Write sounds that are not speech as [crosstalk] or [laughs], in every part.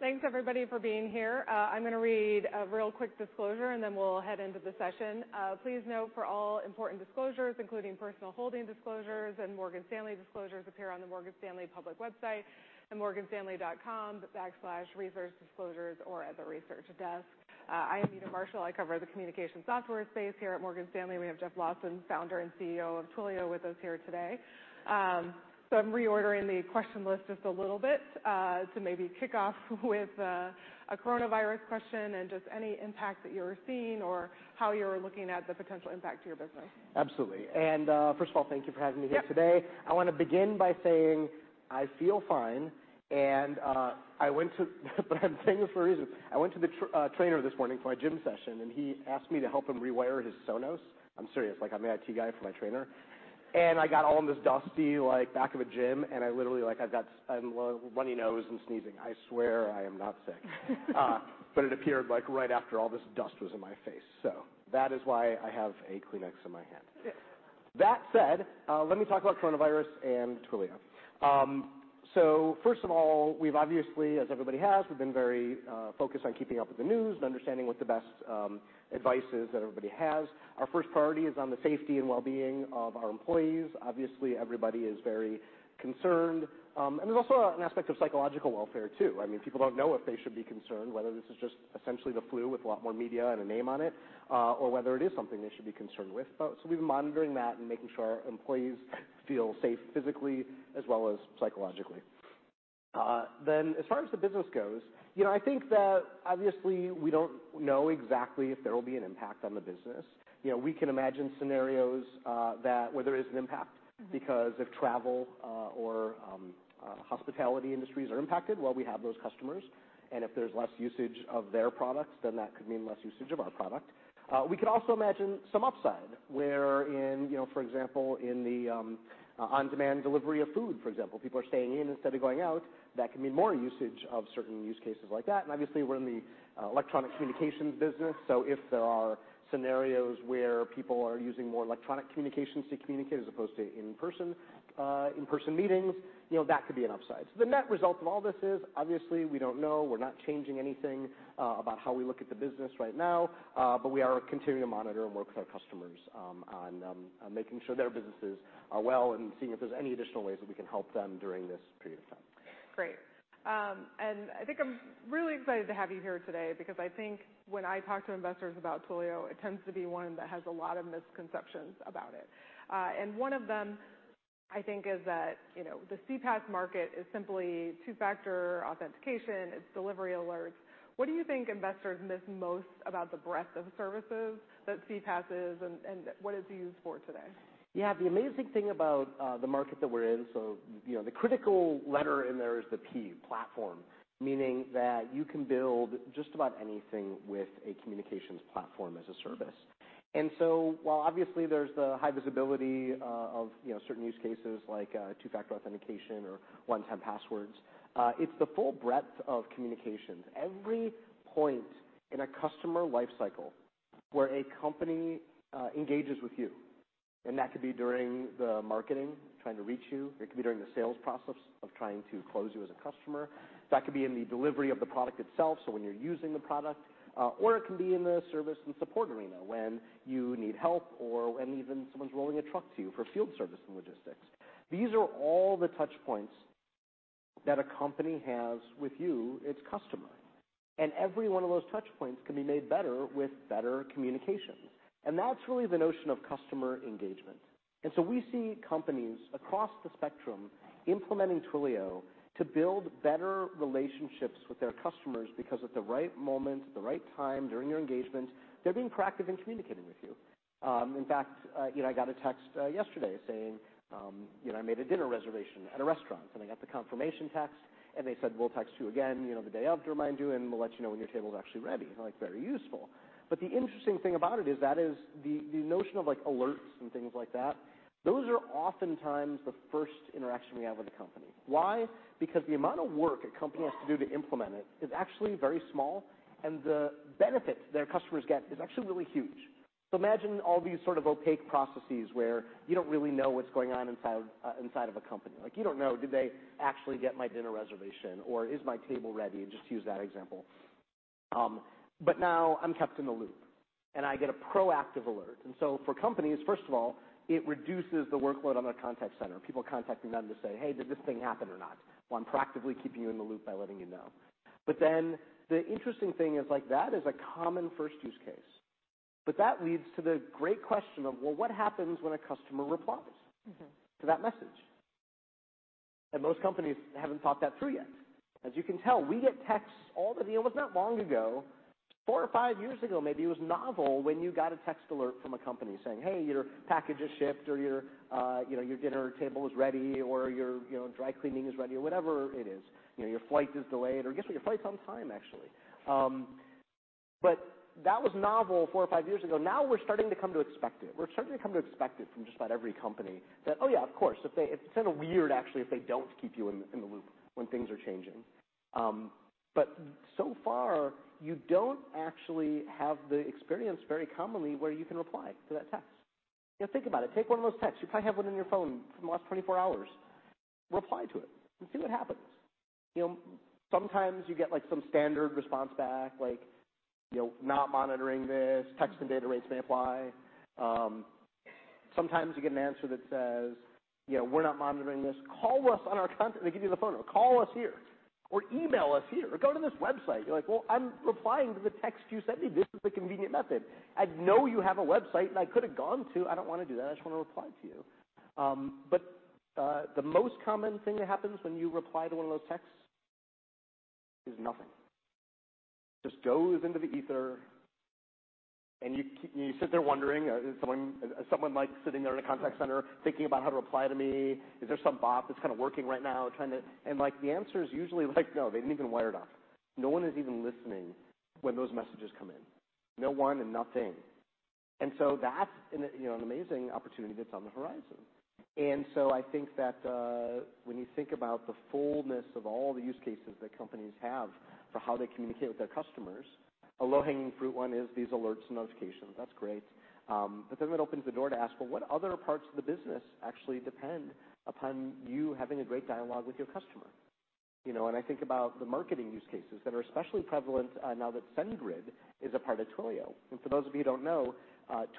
Thanks everybody for being here. Uh, I'm gonna read a real quick disclosure, and then we'll head into the session. Uh, please note for all important disclosures, including personal holding disclosures and Morgan Stanley disclosures, appear on the Morgan Stanley public website at morganstanley.com/researchdisclosures or at the research desk. Uh, I am Meta Marshall. I cover the communication software space here at Morgan Stanley. We have Jeff Lawson, founder and CEO of Twilio, with us here today. Um, I'm reordering the question list just a little bit uh, to maybe kick off [laughs] with uh, a coronavirus question and just any impact that you're seeing or how you're looking at the potential impact to your business. Absolutely. Uh, first of all, thank you for having me here Yep. Today. I wanna begin by saying I feel fine, and uh [laughs] I'm saying this for a reason. I went to the trainer this morning for my gym session, and he asked me to help him rewire his Sonos. I'm serious, like I'm the IT guy for my trainer. I got all in this dusty, like, back of a gym, and I literally, like, I've got a runny nose and sneezing. I swear I am not sick. [laughs] Uh but it appeared, like, right after all this dust was in my face. So that is why I have a Kleenex in my hand. That said, let me talk about coronavirus and Twilio. First of all, we've obviously, as everybody has, we've been very uh, focused on keeping up with the news and understanding what the best um, advice is that everybody has. Our first priority is on the safety and well-being of our employees. Obviously, everybody is very concerned. Um, there's also an aspect of psychological welfare too. I mean, people don't know if they should be concerned, whether this is just essentially the flu with a lot more media and a name on it, uh, or whether it is something they should be concerned with. So we've been monitoring that and making sure our employees feel safe physically as well as psychologically. Uh then as far as the business goes, you know, I think that obviously we don't know exactly if there will be an impact on the business. You know, we can imagine scenarios uh, that where there is an impact. Mm-hmm. Because if travel uh, or um, Uh, hospitality industries are impacted, well, we have those customers, and if there's less usage of their products, then that could mean less usage of our product. Uh, we could also imagine some upside where in, you know, for example, in the um, uh, on-demand delivery of food, for example, people are staying in instead of going out. That could mean more usage of certain use cases like that. And obviously, we're in the electronic communications business, so if there are scenarios where people are using more electronic communications to communicate as opposed to uh, in-person meetings, you know, that could be an upside. So the net result of all this is, obviously, we don't know. We're not changing anything uh, about how we look at the business right now, uh, but we are continuing to monitor and work with our customers um, um, on making sure their businesses are well and seeing if there's any additional ways that we can help them during this period of time. Great. I think I'm really excited to have you here today because I think when I talk to investors about Twilio, it tends to be one that has a lot of misconceptions about it. Uh and one of them, I think, is that, you know, the CPaaS market is simply two-factor authentication, it's delivery alerts. What do you think investors miss most about the breadth of services that CPaaS is and what it's used for today? Yeah. The amazing thing about uh, the market that we're in, so, you know, the critical letter in there is the P, platform, meaning that you can build just about anything with a communications platform as a service. And so while obviously there's the high visibility uh, of, you know, certain use cases like uh, two-factor authentication or one-time passwords, it's the full breadth of communications. Every point in a customer life cycle where a company engages with you, and that could be during the marketing, trying to reach you, it could be during the sales process of trying to close you as a customer. That could be in the delivery of the product itself, so when you're using the product, uh, or it can be in the service and support arena when you need help or when even someone's rolling a truck to you for field service and logistics. These are all the touch points that a company has with you, its customer. And every one of those touch points can be made better with better communications. And that's really the notion of customer engagement. And so we see companies across the spectrum implementing Twilio to build better relationships with their customers because at the right moment, at the right time during your engagement, they're being proactive in communicating with you. Um, in fact, uh, you know, I got a text uh, yesterday saying, um, you know, I made a dinner reservation at a restaurant, and I got the confirmation text, and they said, "We'll text you again, you know, the day of to remind you, and we'll let you know when your table is actually ready." Like, very useful. But the interesting thing about it is that is the notion of, like, alerts and things like that, those are oftentimes the first interaction we have with a company. Why? Because the amount of work a company has to do to implement it is actually very small, and the benefit their customers get is actually really huge. So imagine all these sort of opaque processes where you don't really know what's going on inside uh, of a company. Like, you don't know, did they actually get my dinner reservation, or is my table ready? Just to use that example. Um, But now I'm kept in the loop, and I get a proactive alert. And so for companies, first of all, it reduces the workload on their contact center, people contacting them to say, "Hey, did this thing happen or not?" Well, I'm proactively keeping you in the loop by letting you know. But then the interesting thing is, like, that is a common first use case. But that leads to the great question of, well, what happens when a customer replies? Mm-hmm. To that message? And most companies haven't thought that through yet. As you can tell, we get texts all the. time. It was not long ago, four or five years ago, maybe, it was novel when you got a text alert from a company saying, "Hey, your package is shipped," or your, you know, "Your dinner table is ready," or your, you know, "Dry cleaning is ready," or whatever it is. You know, "Your flight is delayed," or, "Guess what? Your flight's on time, actually." Um But that was novel four or five years ago. Now we're starting to come to expect it. We're starting to come to expect it from just about every company that, oh, yeah, of course, if they it's kind of weird actually, if they don't keep you in the loop when things are changing. Um but so far, you don't actually have the experience very commonly where you can reply to that text. You know, think about it. Take one of those texts. You probably have one in your phone from the last 24 hours. Reply to it and see what happens. You know, sometimes you get, like, some standard response back, like, you know, "Not monitoring this. Text and data rates may apply." Um, sometimes you get an answer that says, you know, "We're not monitoring this. Call us on our contact..." They give you the phone number. "Call us here or email us here or go to this website." You're like, "Well, I'm replying to the text you sent me. This is the convenient method. I know you have a website, and I could have gone to... I don't wanna do that. I just wanna reply to you." Um, but uh, the most common thing that happens when you reply to one of those texts is nothing. Just goes into the ether, and you sit there wondering, uh, is someone, like, sitting there in a contact center thinking about how to reply to me? Is there some bot that's kinda working right now trying to... And like, the answer is usually, [laughs] like, no, they didn't even wire it up. No one is even listening when those messages come in. No one and nothing. And so that's an, you know, an amazing opportunity that's on the horizon. And so I think that, uh, when you think about the fullness of all the use cases that companies have for how they communicate with their customers, a low-hanging fruit one is these alerts and notifications. That's great. Um but then it opens the door to ask, well, what other parts of the business actually depend upon you having a great dialogue with your customer? You know, and I think about the marketing use cases that are especially prevalent, now that SendGrid is a part of Twilio. And for those of you who don't know,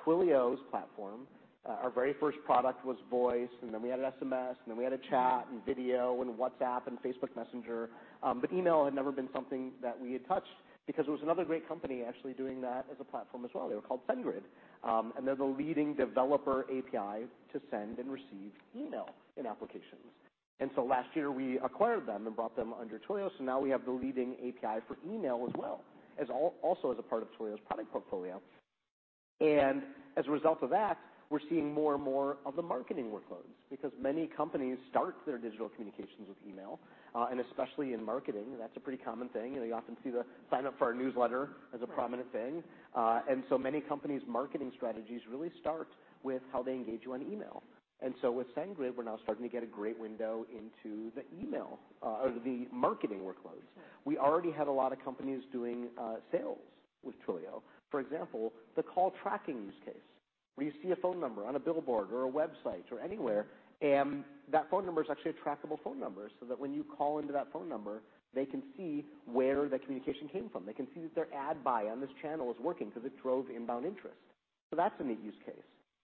Twilio's platform, our very first product was voice, and then we added SMS, and then we added chat and video and WhatsApp and Facebook Messenger. Um, but email had never been something that we had touched because there was another great company actually doing that as a platform as well. They were called SendGrid. Um and they're the leading developer API to send and receive email in applications. And so last year, we acquired them and brought them under Twilio, so now we have the leading API for email as well, as also as a part of Twilio's product portfolio. And as a result of that, we're seeing more and more of the marketing workloads because many companies start their digital communications with email, uh, and especially in marketing, that's a pretty common thing. You know, you often see the sign up for our newsletter as a prominent thing. Uh and so many companies' marketing strategies really start with how they engage you on email. And so with SendGrid, we're now starting to get a great window into the email, uh, or the marketing workloads. We already had a lot of companies doing uh, sales with Twilio. For example, the call tracking use case, where you see a phone number on a billboard or a website or anywhere, and that phone number is actually a trackable phone number, so that when you call into that phone number, they can see where that communication came from. They can see that their ad buy on this channel is working because it drove inbound interest. So that's a neat use case.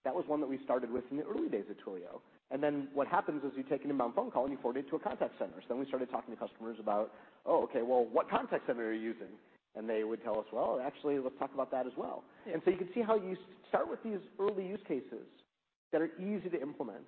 That was one that we started with in the early days of Twilio. And then what happens is you take an inbound phone call, and you forward it to a contact center. So then we started talking to customers about, "Oh, okay, well, what contact center are you using?" And they would tell us, "Well, actually, let's talk about that as well. Yeah. You can see how you start with these early use cases that are easy to implement,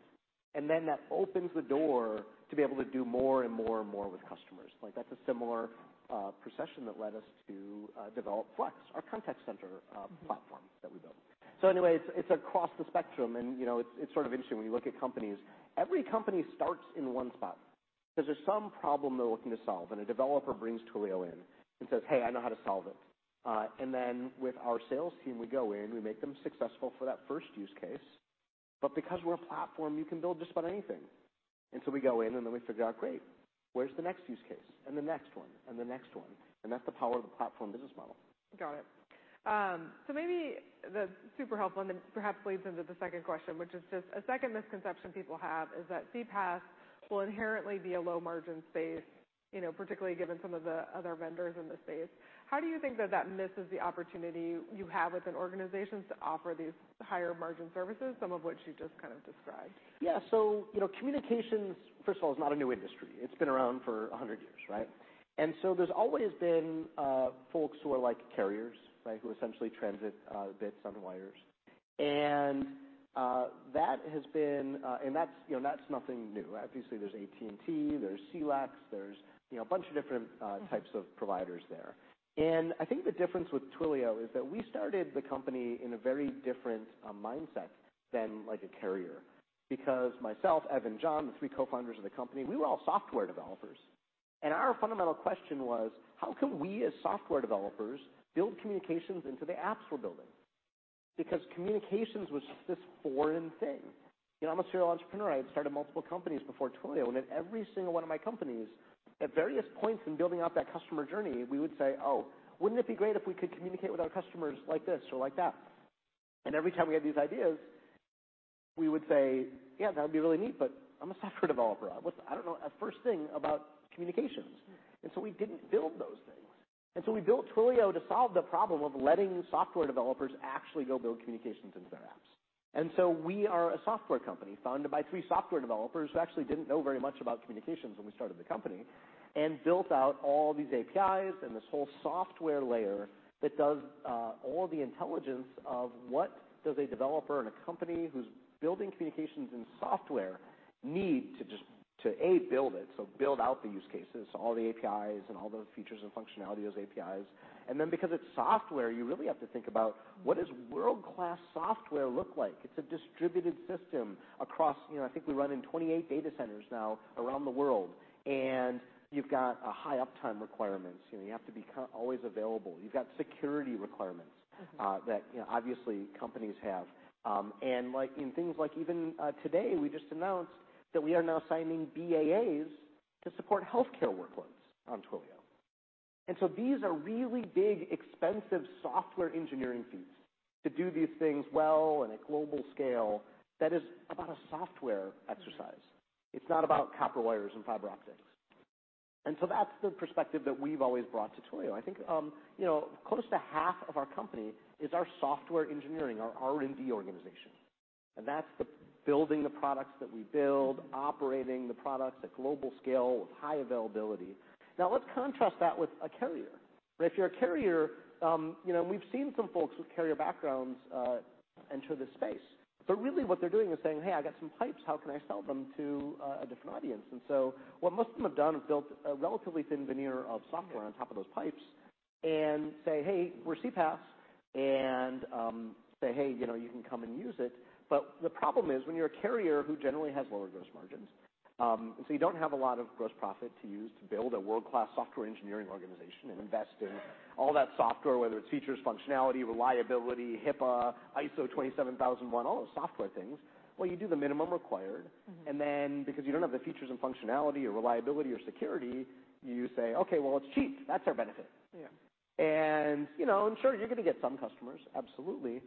and then that opens the door to be able to do more and more and more with customers. Like, that's a similar uh, procession that led us to uh, develop Flex, our contact center uh, mm-hmm. platform that we built. So anyway, it's across the spectrum, and, you know, it's sort of interesting when you look at companies. Every company starts in one spot because there's some problem they're looking to solve, and a developer brings Twilio in and says, "Hey, I know how to solve it." Uh and then with our sales team, we go in, we make them successful for that first use case. But because we're a platform, you can build just about anything. And so we go in, and then we figure out, great, where's the next use case? And the next one, and the next one. And that's the power of the platform business model. Got it. Um, so maybe that's super helpful, and perhaps leads into the second question, which is just a second misconception people have is that CPaaS will inherently be a low margin space, you know, particularly given some of the other vendors in the space. How do you think that that misses the opportunity you have within organizations to offer these higher margin services, some of which you just kind of described? Yeah. So you know, communications, first of all, is not a new industry. It's been around for 100 years, right? And so there's always been uh, folks who are like carriers, right? Who essentially transit uh, bits on wires. And uh that has been, uh, and that's, you know, that's nothing new. Obviously, there's AT&T, there's CLEC, there's, you know, a bunch of different uh, mm-hmm. types of providers there. And I think the difference with Twilio is that we started the company in a very different uh, mindset than like a carrier. Because myself, Evan, John, the three co-founders of the company, we were all software developers. And our fundamental question was, how can we as software developers build communications into the apps we're building? Because communications was just this foreign thing. You know, I'm a serial entrepreneur. I had started multiple companies before Twilio, and at every single one of my companies, at various points in building out that customer journey, we would say, "Oh, wouldn't it be great if we could communicate with our customers like this or like that?" And every time we had these ideas, we would say, "Yeah, that would be really neat, but I'm a software developer. I don't know a first thing about communications." And so we didn't build those things. And so we built Twilio to solve the problem of letting software developers actually go build communications into their apps. And so we are a software company founded by three software developers who actually didn't know very much about communications when we started the company, and built out all these APIs and this whole software layer that does uh, all the intelligence of what does a developer in a company who's building communications in software need to just to A, build it, so build out the use cases, all the APIs and all the features and functionality of those APIs. And then because it's software, you really have to think about what does world-class software look like? It's a distributed system across, you know, I think we run in 28 data centers now around the world. And you've got a high uptime requirements. You know, you have to be always available. You've got security requirements. Mm-hmm. Uh, that, you know, obviously companies have. Um, and like in things like even uh, today, we just announced that we are now signing BAAs to support healthcare workloads on Twilio. And so these are really big, expensive software engineering feats to do these things well in a global scale that is about a software exercise. It's not about copper wires and fiber optics. And so that's the perspective that we've always brought to Twilio. I think, um, you know, close to half of our company is our software engineering, our R&D organization. And that's the building the products that we build, operating the products at global scale with high availability. Now let's contrast that with a carrier. If you're a carrier, um, you know, we've seen some folks with carrier backgrounds uh, enter this space. But really what they're doing is saying, "Hey, I got some pipes. How can I sell them to uh, a different audience?" And so what most of them have done is built a relatively thin veneer of software on top of those pipes and say, "Hey, we're CPaaS," and um, say, "Hey, you know, you can come and use it." But the problem is when you're a carrier who generally has lower gross margins, and so you don't have a lot of gross profit to use to build a world-class software engineering organization and invest in all that software, whether it's features, functionality, reliability, HIPAA, ISO 27001, all those software things, well, you do the minimum required. Mm-hmm. Because you don't have the features and functionality or reliability or security, you say, "Okay, well, it's cheap. That's our benefit. Yeah. You know, and sure, you're gonna get some customers, absolutely.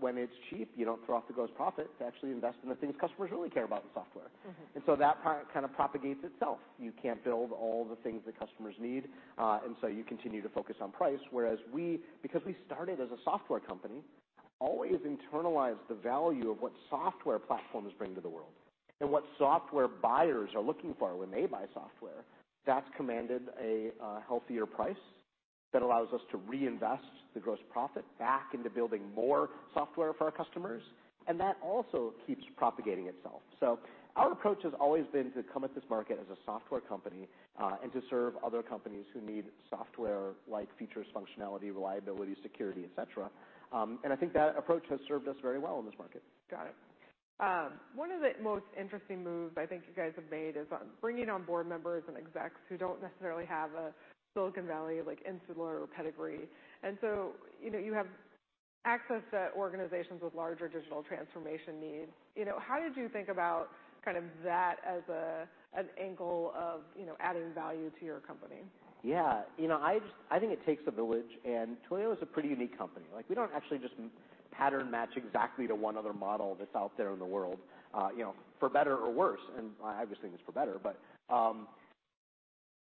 When it's cheap, you don't throw off the gross profit to actually invest in the things customers really care about in software. Mm-hmm. That kind of propagates itself. You can't build all the things that customers need, and so you continue to focus on price. Whereas we, because we started as a software company, always internalized the value of what software platforms bring to the world and what software buyers are looking for when they buy software. That's commanded a healthier price that allows us to reinvest the gross profit back into building more software for our customers, and that also keeps propagating itself. So our approach has always been to come at this market as a software company, uh, and to serve other companies who need software-like features, functionality, reliability, security, et cetera. Um, and I think that approach has served us very well in this market. Got it. Um, one of the most interesting moves I think you guys have made is on bringing on board members and execs who don't necessarily have a Silicon Valley, like, insular or pedigree. And so, you know, you have access to organizations with larger digital transformation needs. You know, how did you think about kind of that as a an angle of, you know, adding value to your company? Yeah. You know, I just I think it takes a village, and Twilio is a pretty unique company. Like, we don't actually just pattern match exactly to one other model that's out there in the world, uh, you know, for better or worse, and I obviously think it's for better. Um,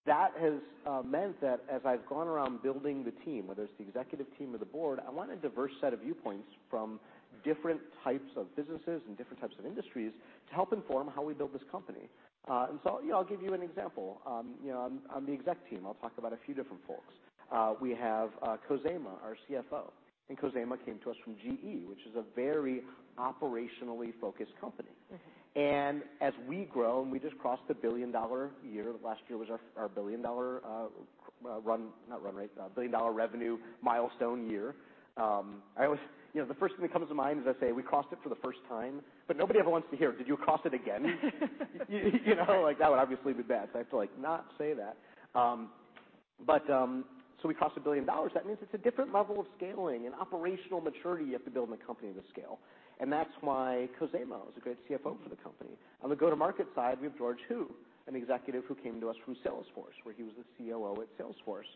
That has uh, meant that as I've gone around building the team, whether it's the executive team or the board, I want a diverse set of viewpoints from different types of businesses and different types of industries to help inform how we build this company. Uh, know, I'll give you an example. Um, know, on the exec team, I'll talk about a few different folks. Uh, we have Khozema, our CFO, and Khozema came to us from GE, which is a very operationally focused company. Mm-hmm. As we grow, and we just crossed the billion-dollar year. Last year was our billion-dollar uh, run—not uh, run, right? Uh, Billion dollar revenue milestone year. Um I always, you know, the first thing that comes to mind is I say we crossed it for the first time, but nobody ever wants to hear, "Did you cross it again?" [laughs] You know, like, that would obviously be bad, so I have to, like, not say that. Um, um, So we crossed $1 billion. That means it's a different level of scaling and operational maturity you have to build in a company of this scale. And that's why Khozema is a great CFO for the company. On the go-to-market side, we have George Hu, an executive who came to us from Salesforce, where he was the COO at Salesforce.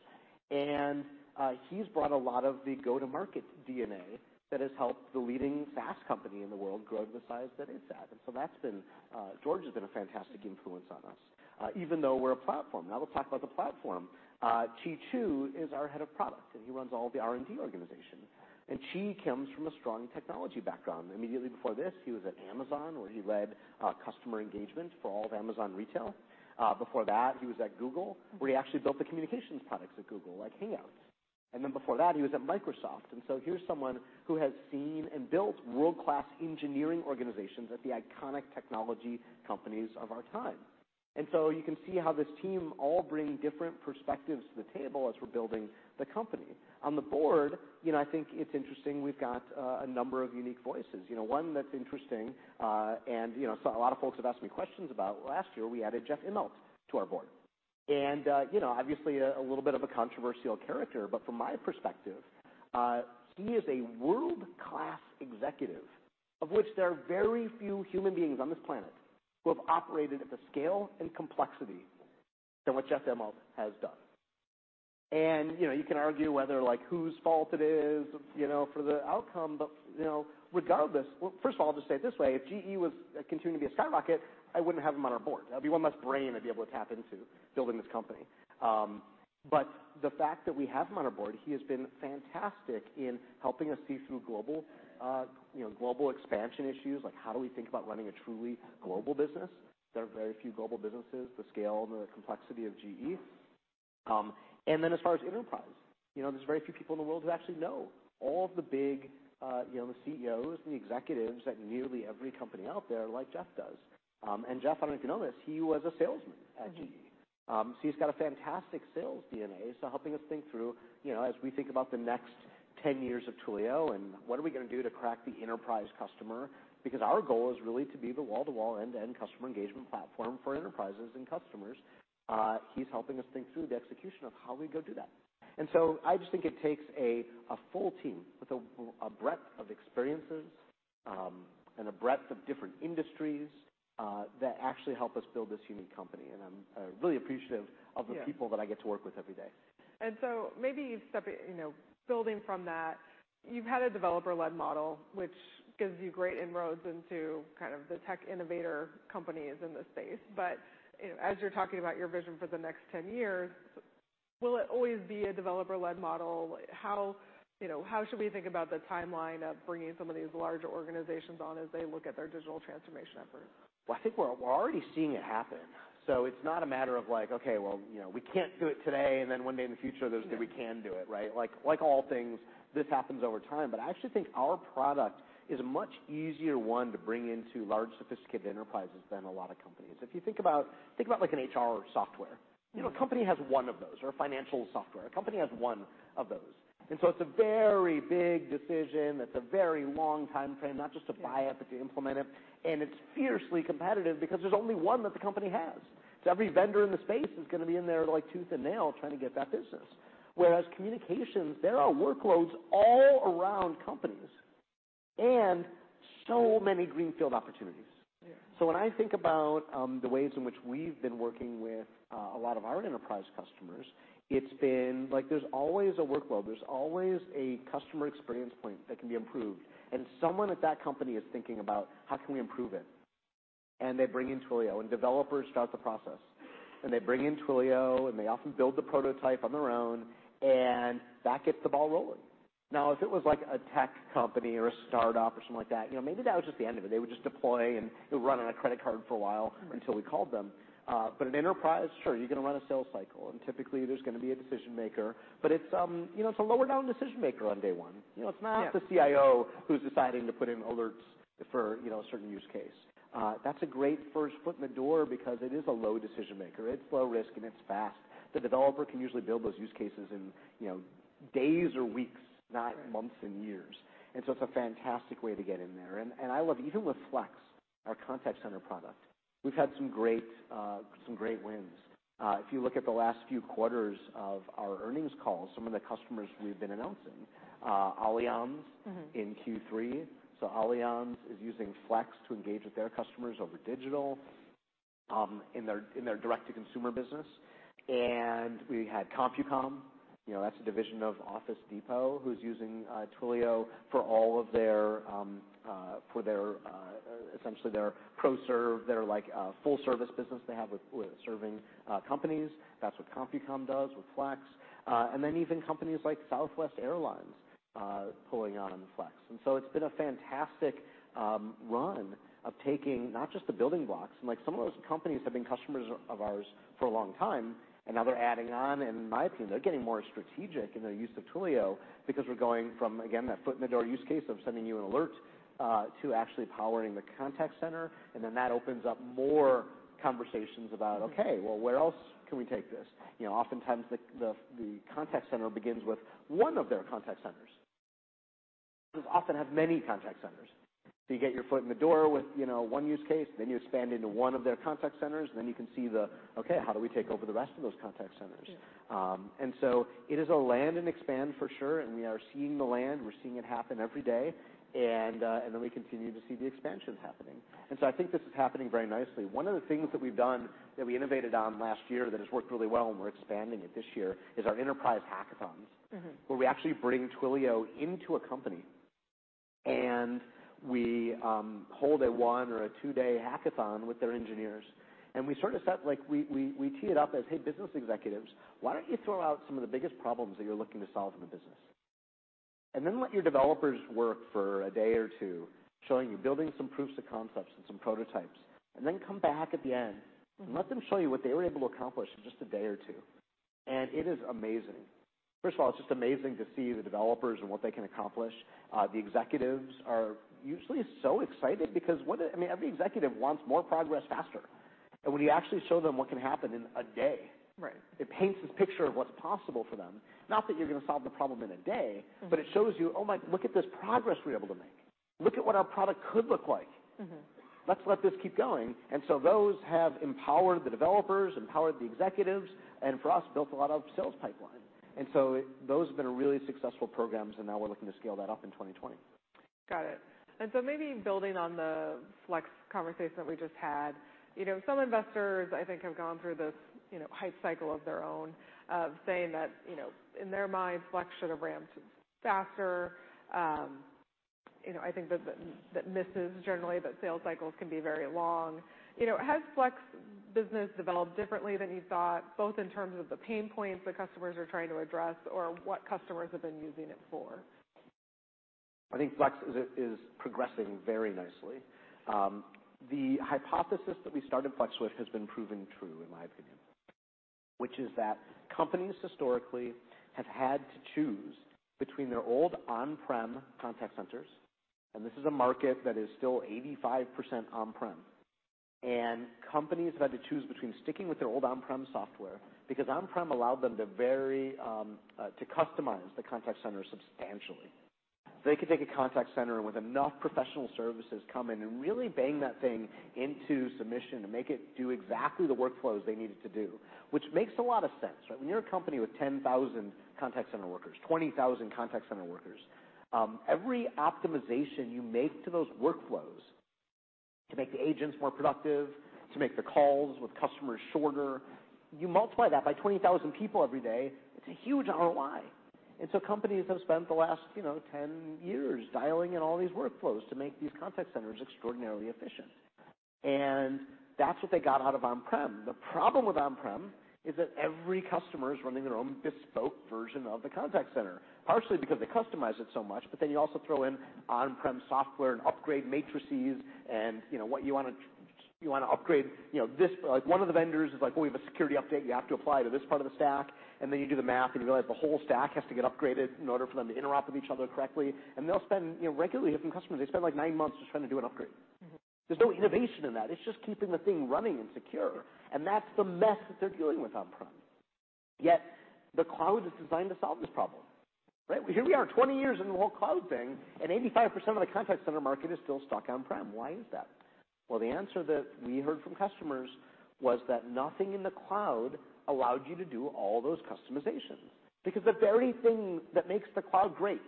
And uh he's brought a lot of the go-to-market DNA that has helped the leading SaaS company in the world grow to the size that it's at. And so that's been George has been a fantastic influence on us, even though we're a platform. Now let's talk about the platform. Uh, Chee Chew is our head of product, and he runs all the R&D organization. Qi comes from a strong technology background. Immediately before this, he was at Amazon, where he led uh, customer engagement for all of Amazon retail. Uh, before that, he was at Google, where he actually built the communications products at Google, like Hangouts. And then before that, he was at Microsoft. And so here's someone who has seen and built world-class engineering organizations at the iconic technology companies of our time. And so you can see how this team all bring different perspectives to the table as we're building the company. On the board, you know, I think it's interesting, we've got uh, a number of unique voices. You know, one that's interesting, uh, and, you know, so a lot of folks have asked me questions about, last year, we added Jeff Immelt to our board. And uh, you know, obviously a little bit of a controversial character, but from my perspective, uh, he is a world-class executive, of which there are very few human beings on this planet who have operated at the scale and complexity than what Jeff Immelt has done. And, you know, you can argue whether, like, whose fault it is, you know, for the outcome, but, you know, regardless. Well, first of all, I'll just say it this way, if GE was uh, continuing to be a skyrocket, I wouldn't have him on our board. That'd be one less brain I'd be able to tap into building this company. Um, But the fact that we have him on our board, he has been fantastic in helping us see through global, you know, global expansion issues, like how do we think about running a truly global business? There are very few global businesses, the scale and the complexity of GE. Um, and then as far as enterprise, you know, there's very few people in the world who actually know all of the big, you know, the CEOs and the executives at nearly every company out there like Jeff does. Um and Jeff, I don't know if you know this, he was a salesman at GE. Um, so, he's got a fantastic sales DNA, so helping us think through, you know, as we think about the next 10 years of Twilio and what are we gonna do to crack the enterprise customer, because our goal is really to be the wall-to-wall, end-to-end customer engagement platform for enterprises and customers. Uh, he's helping us think through the execution of how we go do that. And so I just think it takes a full team with a breadth of experiences, um, and a breadth of different industries, Uh, that actually help us build this unique company. And I'm uh, really appreciative of the people that I get to work with every day. And so maybe stepping, you know, building from that, you've had a developer-led model, which gives you great inroads into kind of the tech innovator companies in this space. But you know, as you're talking about your vision for the next 10 years, will it always be a developer-led model? How, you know, how should we think about the timeline of bringing some of these larger organizations on as they look at their digital transformation efforts? Well, I think we're already seeing it happen. So it's not a matter of like, okay, well, you know, we can't do it today, and then one day in the future, there's we can do it, right? Like like all things, this happens over time. But I actually think our product is a much easier one to bring into large, sophisticated enterprises than a lot of companies. If you think about think about like an HR software. You know, a mm-hmm. company has one of those, or a financial software. A company has one of those. And so it's a very big decision. That's a very long timeframe, not just to buy it, but to implement it. And it's fiercely competitive because there's only one that the company has. So every vendor in the space is gonna be in there like tooth and nail trying to get that business. Whereas communications, there are workloads all around companies and so many greenfield opportunities. Yeah. When I think about um, the ways in which we've been working with uh, a lot of our enterprise customers, it's been like there's always a workload, there's always a customer experience point that can be improved, and someone at that company is thinking about how can we improve it? And they bring in Twilio, and developers start the process. And they bring in Twilio, and they often build the prototype on their own, and that gets the ball rolling. Now, if it was like a tech company or a startup or something like that, you know, maybe that was just the end of it. They would just deploy, and it would run on a credit card for a while until we called them. Uh, but an enterprise, sure, you're gonna run a sales cycle, and typically there's gonna be a decision maker. But it's, um, you know, it's a lower down decision maker on day one. You know, it's not. Yeah. The CIO who's deciding to put in alerts for, you know, a certain use case. Uh, that's a great first foot in the door because it is a low decision maker. It's low risk, and it's fast. The developer can usually build those use cases in, you know, days or weeks, not months and years. And so it's a fantastic way to get in there. And I love even with Flex, our contact center product, we've had some great uh some great wins. If you look at the last few quarters of our earnings calls, some of the customers we've been announcing, Allianz. Mm-hmm. In Q3. Allianz is using Flex to engage with their customers over digital, um in their in their direct-to-consumer business. And we had CompuCom, you know, that's a division of Office Depot, who's using uh, Twilio for all of their um, uh, uh, essentially their pro serve, their like full service business they have with serving companies. That's what CompuCom does with Flex. Uh and then even companies like Southwest Airlines pulling on Flex. And so it's been a fantastic um, run of taking not just the building blocks, and like some of those companies have been customers of ours for a long time, and now they're adding on. and In my opinion, they're getting more strategic in their use of Twilio because we're going from, again, that foot in the door use case of sending you an alert uh, to actually powering the contact center. And then that opens up more conversations about, mm-hmm. okay, well, where else can we take this? You know, oftentimes the contact center begins with one of their contact centers. Often have many contact centers. You get your foot in the door with, you know, one use case, then you expand into one of their contact centers, and then you can see the, okay, how do we take over the rest of those contact centers? Yeah. It is a land and expand for sure, and we are seeing the land. We're seeing it happen every day. And then we continue to see the expansions happening. And so I think this is happening very nicely. One of the things that we've done that we innovated on last year that has worked really well, and we're expanding it this year, is our enterprise hackathons. Mm-hmm. Where we actually bring Twilio into a company, and we um, hold a one or a two-day hackathon with their engineers. And we sort of set like we tee it up as, "Hey, business executives, why don't you throw out some of the biggest problems that you're looking to solve in the business? And then let your developers work for a day or two, showing you building some proofs of concepts and some prototypes, and then come back at the end and let them show you what they were able to accomplish in just a day or two." It is amazing. First of all, it's just amazing to see the developers and what they can accomplish. Uh, the executives are usually so excited because what I mean, every executive wants more progress faster. And when you actually show them what can happen in a day. Right. It paints this picture of what's possible for them. Not that you're gonna solve the problem in a day. Mm-hmm. It shows you, oh my, look at this progress we're able to make. Look at what our product could look like. Mm-hmm. Let's let this keep going. And so those have empowered the developers, empowered the executives, and for us, built a lot of sales pipeline. And so those have been really successful programs, and now we're looking to scale that up in 2020. Got it. And so maybe building on the Flex conversation that we just had, you know, some investors, I think, have gone through this, you know, hype cycle of their own, of saying that, you know, in their minds, Flex should have ramped faster. Um, you know, I think that that misses generally, that sales cycles can be very long. You know, has Flex business developed differently than you thought, both in terms of the pain points that customers are trying to address or what customers have been using it for? I think Flex is progressing very nicely. Um, the hypothesis that we started Flex with has been proven true, in my opinion, which is that companies historically have had to choose between their old on-prem contact centers, and this is a market that is still 85% on-prem. And companies have had to choose between sticking with their old on-prem software because on-prem allowed them to very um, uh, to customize the contact center substantially. They could take a contact center and with enough professional services come in and really bang that thing into submission and make it do exactly the workflows they need it to do, which makes a lot of sense, right? When you're a company with 10,000 contact center workers, 20,000 contact center workers, um, every optimization you make to those workflows to make the agents more productive, to make the calls with customers shorter. You multiply that by 20,000 people every day, it's a huge ROI. And so companies have spent the last, you know, 10 years dialing in all these workflows to make these contact centers extraordinarily efficient. And that's what they got out of on-prem. The problem with on-prem is that every customer is running their own bespoke version of the contact center, partially because they customize it so much, but then you also throw in on-prem software and upgrade matrices and, you know, what you wanna upgrade, you know, this. Like, one of the vendors is like, "Well, we have a security update you have to apply to this part of the stack." And then you do the math, and you realize the whole stack has to get upgraded in order for them to interop with each other correctly. And they'll spend, you know, regularly from customers, they spend, like, nine months just trying to do an upgrade. Mm-hmm. There's no innovation in that. It's just keeping the thing running and secure, and that's the mess that they're dealing with on-prem. Yet the cloud is designed to solve this problem, right? Here we are 20 years into the whole cloud thing, and 85% of the contact center market is still stuck on-prem. Why is that? Well, the answer that we heard from customers was that nothing in the cloud allowed you to do all those customizations. Because the very thing that makes the cloud great,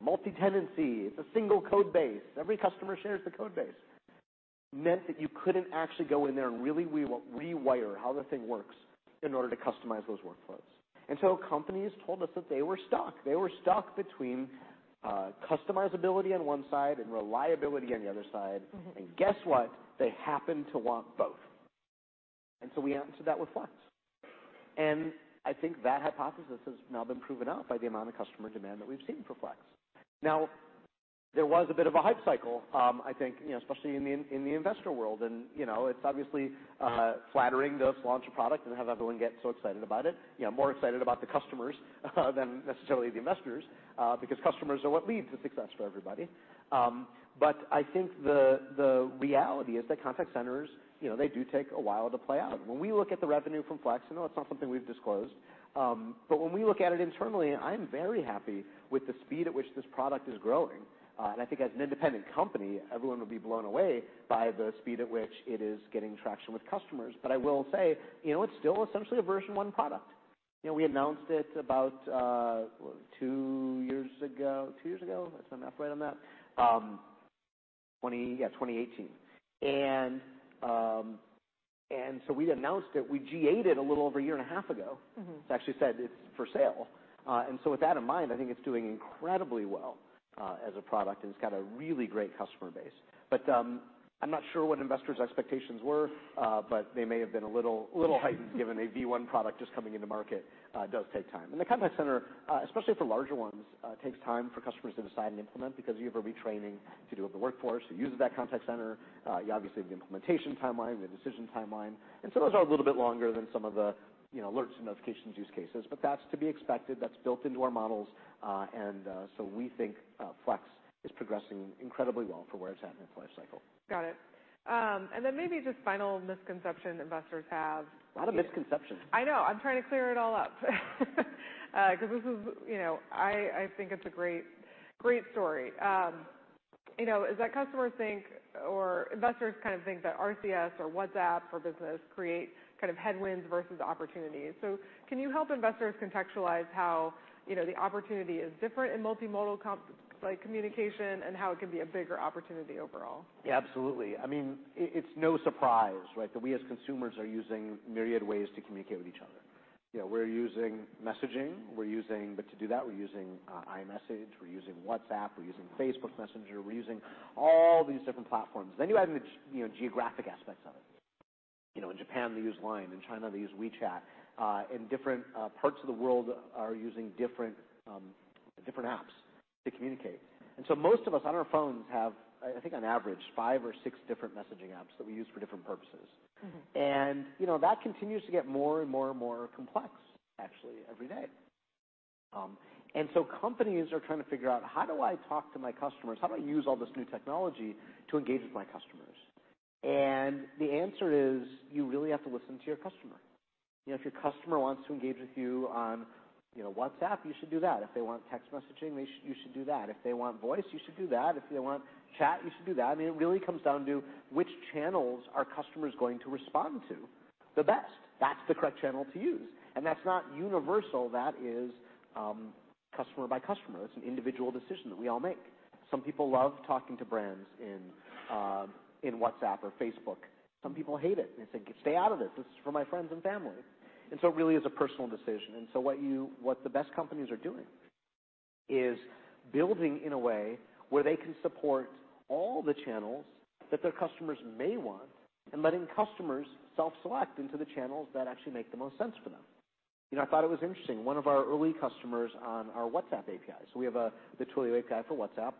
multi-tenancy, it's a single code base, every customer shares the code base, meant that you couldn't actually go in there and really rewire how the thing works in order to customize those workflows. And so companies told us that they were stuck. They were stuck between customizability on one side and reliability on the other side. Mm-hmm. Guess what? They happen to want both. And so we answered that with Flex. I think that hypothesis has now been proven out by the amount of customer demand that we've seen for Flex. Now, there was a bit of a hype cycle, um, I think, you know, especially in the investor world. And you know, it's obviously uh, flattering to launch a product and have everyone get so excited about it. You know, more excited about the customers [laughs] uh, than necessarily the investors, uh, because customers are what lead to success for everybody. Um but I think the reality is that contact centers, you know, they do take a while to play out. When we look at the revenue from Flex, I know it's not something we've disclosed, um, but when we look at it internally, I'm very happy with the speed at which this product is growing. Uh and I think as an independent company, everyone would be blown away by the speed at which it is getting traction with customers. But I will say, you know, it's still essentially a version one product. You know, we announced it about uh, two years ago. Two years ago? Is my math right on that? Um, 2018. We announced it. We GA'd it a little over a year and a half ago. Mm-hmm. It actually said it's for sale. Uh and so with that in mind, I think it's doing incredibly well as a product, and it's got a really great customer base. I'm not sure what investors' expectations were, uh, but they may have been a little heightened given a V1 product just coming into market uh, does take time. And the contact center, uh, especially for larger ones, takes time for customers to decide and implement because you have a retraining to do with the workforce who uses that contact center. You obviously have the implementation timeline, the decision timeline. And so those are a little bit longer than some of the, you know, alerts and notifications use cases. But that's to be expected. That's built into our models. Uh and uh so we think Flex is progressing incredibly well for where it's at in its life cycle. Got it. Um and then maybe just final misconception investors have. A lot of misconceptions. I know. I'm trying to clear it all up. [laughs] 'Cause this is, you know, I think it's a great story. You know, is that customers think or investors kind of think that RCS or WhatsApp for Business create kind of headwinds versus opportunities. So can you help investors contextualize how, you know, the opportunity is different in multimodal like communication and how it can be a bigger opportunity overall? Yeah, absolutely. I mean, it's no surprise, right, that we as consumers are using myriad ways to communicate with each other. You know, we're using messaging. We're using but to do that, we're using uh, iMessage, we're using WhatsApp, we're using Facebook Messenger, we're using all these different platforms. Then you add in the you know, geographic aspects of it. You know, in Japan, they use Line. In China, they use WeChat. Uh, in different uh, parts of the world are using different um, apps to communicate. Most of us on our phones have, I think on average, five or six different messaging apps that we use for different purposes. Mm-hmm. You know, that continues to get more and more and more complex actually every day. And so companies are trying to figure out, how do I talk to my customers? How do I use all this new technology to engage with my customers? And the answer is, you really have to listen to your customer. You know, if your customer wants to engage with you on, you know, WhatsApp, you should do that. If they want text messaging, you should do that. If they want voice, you should do that. If they want chat, you should do that. I mean, it really comes down to which channels are customers going to respond to the best. That's the correct channel to use. And that's not universal. That is, um, customer by customer. It's an individual decision that we all make. Some people love talking to brands in uh, in WhatsApp or Facebook. Some people hate it, and they say, "Stay out of this. This is for my friends and family." And so it really is a personal decision. And so what what the best companies are doing is building in a way where they can support all the channels that their customers may want and letting customers self-select into the channels that actually make the most sense for them. You know, I thought it was interesting. One of our early customers on our WhatsApp API, so we have the Twilio API for WhatsApp,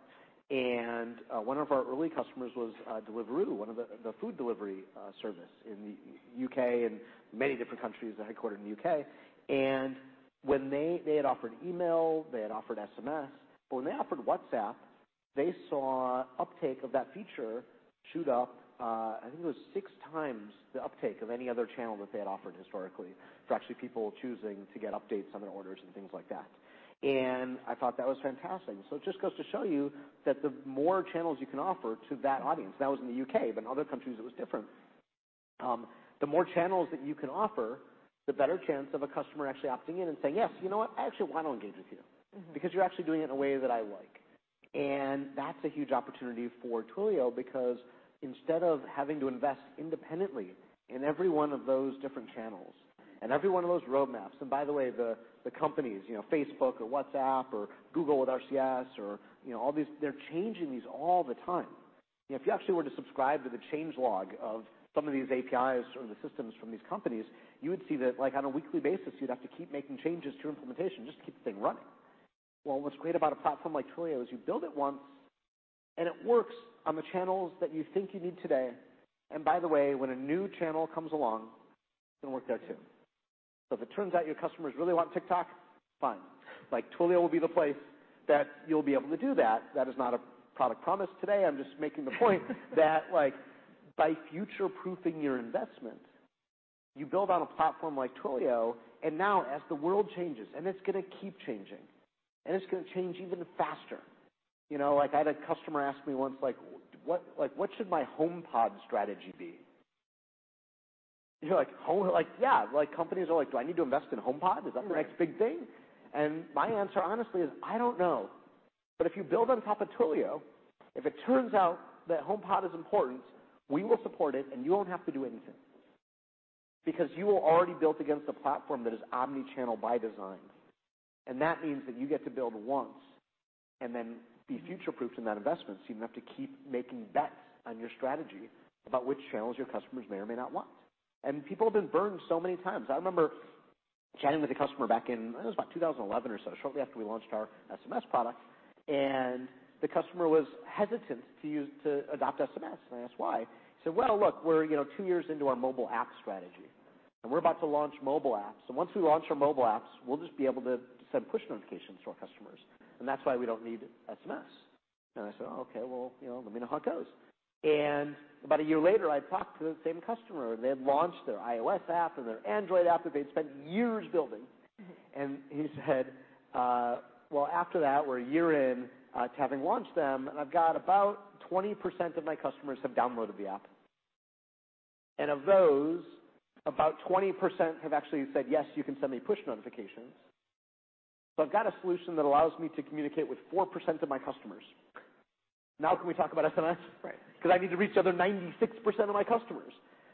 and uh, one of our early customers was uh, Deliveroo, one of the food delivery uh, service in the U.K. and many different countries, they're headquartered in the U.K. And when they had offered email, they had offered SMS, but when they offered WhatsApp, they saw uptake of that feature shoot up, uh, I think it was six times the uptake of any other channel that they had offered historically for actually people choosing to get updates on their orders and things like that. And I thought that was fantastic. So it just goes to show you that the more channels you can offer to that audience, that was in the U.K., but in other countries it was different. Um, The more channels that you can offer, the better chance of a customer actually opting in and saying, "Yes, you know what? I actually want to engage with you. Mm-hmm. Because you're actually doing it in a way that I like." And that's a huge opportunity for Twilio because instead of having to invest independently in every one of those different channels and every one of those roadmaps, and by the way, the companies, you know, Facebook or WhatsApp or Google with RCS or, you know, all these, they're changing these all the time. If you actually were to subscribe to the change log of some of these APIs or the systems from these companies, you would see that, like, on a weekly basis, you'd have to keep making changes to your implementation just to keep the thing running. Well, what's great about a platform like Twilio is you build it once, and it works on the channels that you think you need today. And by the way, when a new channel comes along, it's gonna work there too. So if it turns out your customers really want TikTok, fine. Like, Twilio will be the place that you'll be able to do that. That is not a product promise today. I'm just making the point [laughs] that, like, by future-proofing your investment, you build on a platform like Twilio, and now as the world changes, and it's gonna keep changing, and it's gonna change even faster. You know, like, I had a customer ask me once, like, "What should my HomePod strategy be?" You're like, "Home?" Like, yeah. Like, companies are like, "Do I need to invest in HomePod? Is that the next big thing?" And my answer, honestly, is, I don't know. But if you build on top of Twilio, if it turns out that HomePod is important, we will support it, and you won't have to do anything. Because you are already built against a platform that is omni-channel by design. And that means that you get to build once and then be future-proofed in that investment, so you don't have to keep making bets on your strategy about which channels your customers may or may not want. And people have been burned so many times. I remember chatting with a customer back in, it was about 2011 or so, shortly after we launched our SMS product, and the customer was hesitant to adopt SMS. I asked why. He said, "Well, look, we're, you know, two years into our mobile app strategy, and we're about to launch mobile apps. And once we launch our mobile apps, we'll just be able to send push notifications to our customers, and that's why we don't need SMS." And I said, "Oh, okay. Well, you know, let me know how it goes." And about a year later, I talked to the same customer, and they had launched their iOS app and their Android app that they'd spent years building. Mm-hmm. He said, "Well, after that, we're a year in Uh, to having launched them, and I've got about 20% of my customers have downloaded the app. And of those, about 20% have actually said, "Yes, you can send me push notifications.' So I've got a solution that allows me to communicate with 4% of my customers. Now can we talk about SMS? Right. 'Cause I need to reach the other 96% of my customers."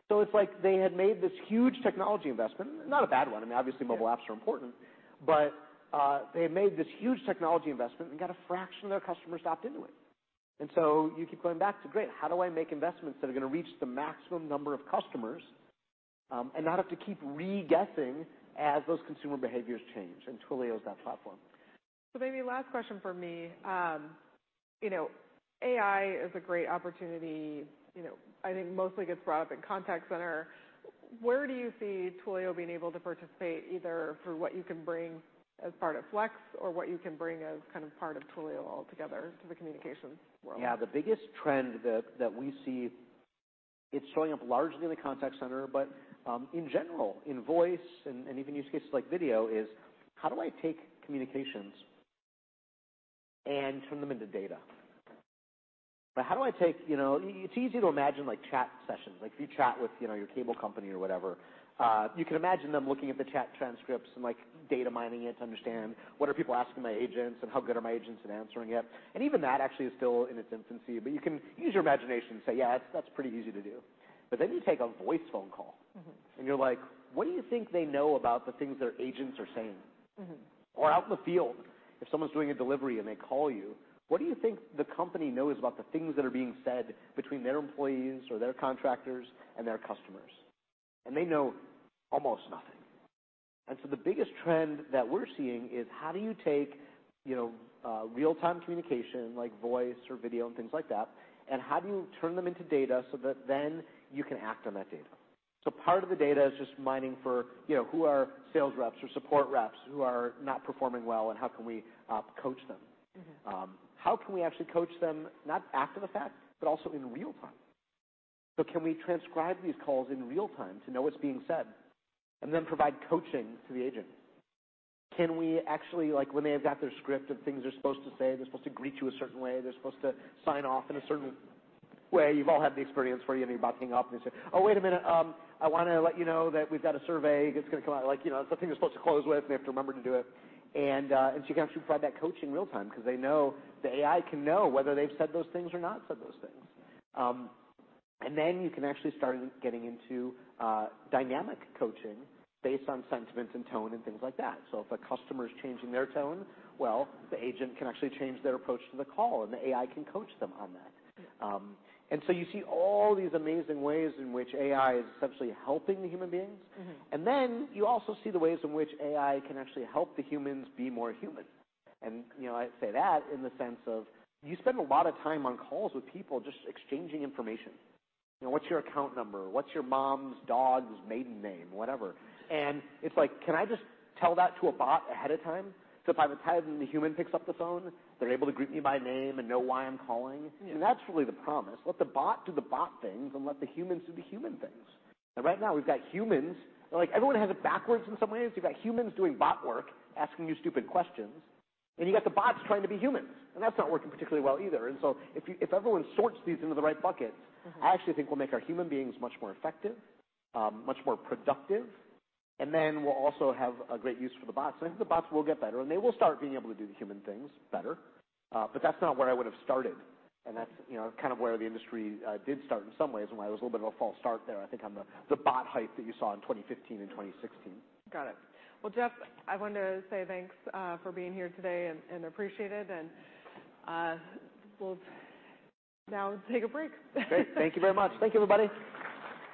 So it's like they had made this huge technology investment, not a bad one. I mean, obviously mobile apps are important, but Uh, they made this huge technology investment and got a fraction of their customers to opt into it. And so you keep going back to, great, how do I make investments that are gonna reach the maximum number of customers, um, and not have to keep re-guessing as those consumer behaviors change? And Twilio is that platform. So maybe last question from me. Um, you know, AI is a great opportunity, you know, I think mostly gets brought up in contact center. Where do you see Twilio being able to participate, either through what you can bring as part of Flex or what you can bring as kind of part of Twilio altogether to the communications world? Yeah. The biggest trend that we see, it's showing up largely in the contact center, but um, in general, in voice and even use cases like video, is how do I take communications and turn them into data? How do I take, you know, it's easy to imagine like chat sessions. Like, if you chat with, you know, your cable company or whatever, uh, you can imagine them looking at the chat transcripts and, like, data mining it to understand what are people asking my agents and how good are my agents at answering it. And even that actually is still in its infancy, but you can use your imagination and say, "Yeah, that's pretty easy to do." But then you take a voice phone call. Mm-hmm. You're like, "What do you think they know about the things their agents are saying? Mm-hmm. Out in the field, if someone's doing a delivery and they call you, what do you think the company knows about the things that are being said between their employees or their contractors and their customers? And they know almost nothing. And so the biggest trend that we're seeing is how do you take, you know, uh, real-time communication like voice or video and things like that, and how do you turn them into data so that then you can act on that data? So part of the data is just mining for, you know, who are sales reps or support reps who are not performing well, and how can we uh, coach them? Mm-hmm. Um, how can we actually coach them, not after the fact, but also in real time? So can we transcribe these calls in real time to know what's being said and then provide coaching to the agent? Can we actually, like, when they've got their script of things they're supposed to say, they're supposed to greet you a certain way, they're supposed to sign off in a certain way. You've all had the experience where you're about to hang up and they say, "Oh, wait a minute. Um, I wanna let you know that we've got a survey that's gonna come out." Like, you know, it's the thing you're supposed to close with, and they have to remember to do it. Uh, and so you can actually provide that coaching real time 'cause they know the AI can know whether they've said those things or not said those things. Um and then you can actually start getting into uh, dynamic coaching based on sentiment and tone and things like that. So if a customer is changing their tone, well, the agent can actually change their approach to the call, and the AI can coach them on that. Um and so you see all these amazing ways in which AI is essentially helping the human beings. Mm-hmm. You also see the ways in which AI can actually help the humans be more human. And you know, I say that in the sense of you spend a lot of time on calls with people just exchanging information. You know, what's your account number? What's your mom's dog's maiden name? Whatever. And it's like, can I just tell that to a bot ahead of time, so by the time the human picks up the phone, they're able to greet me by name and know why I'm calling? Yeah. That's really the promise. Let the bot do the bot things and let the humans do the human things. And right now we've got humans. Like, everyone has it backwards in some ways. You've got humans doing bot work, asking you stupid questions, and you got the bots trying to be humans, and that's not working particularly well either. And so if you if everyone sorts these into the right buckets. Mm-hmm. I actually think we'll make our human beings much more effective, much more productive, and then we'll also have a great use for the bots. I think the bots will get better, and they will start being able to do the human things better. Uh but that's not where I would have started, and that's, you know, kind of where the industry uh, did start in some ways and why it was a little bit of a false start there, I think, on the bot hype that you saw in 2015 and 2016. Got it. Well, Jeff, I wanted to say thanks uh, for being here today and appreciate it. And uh, we'll now take a break. Great. Thank you very much. Thank you, everybody.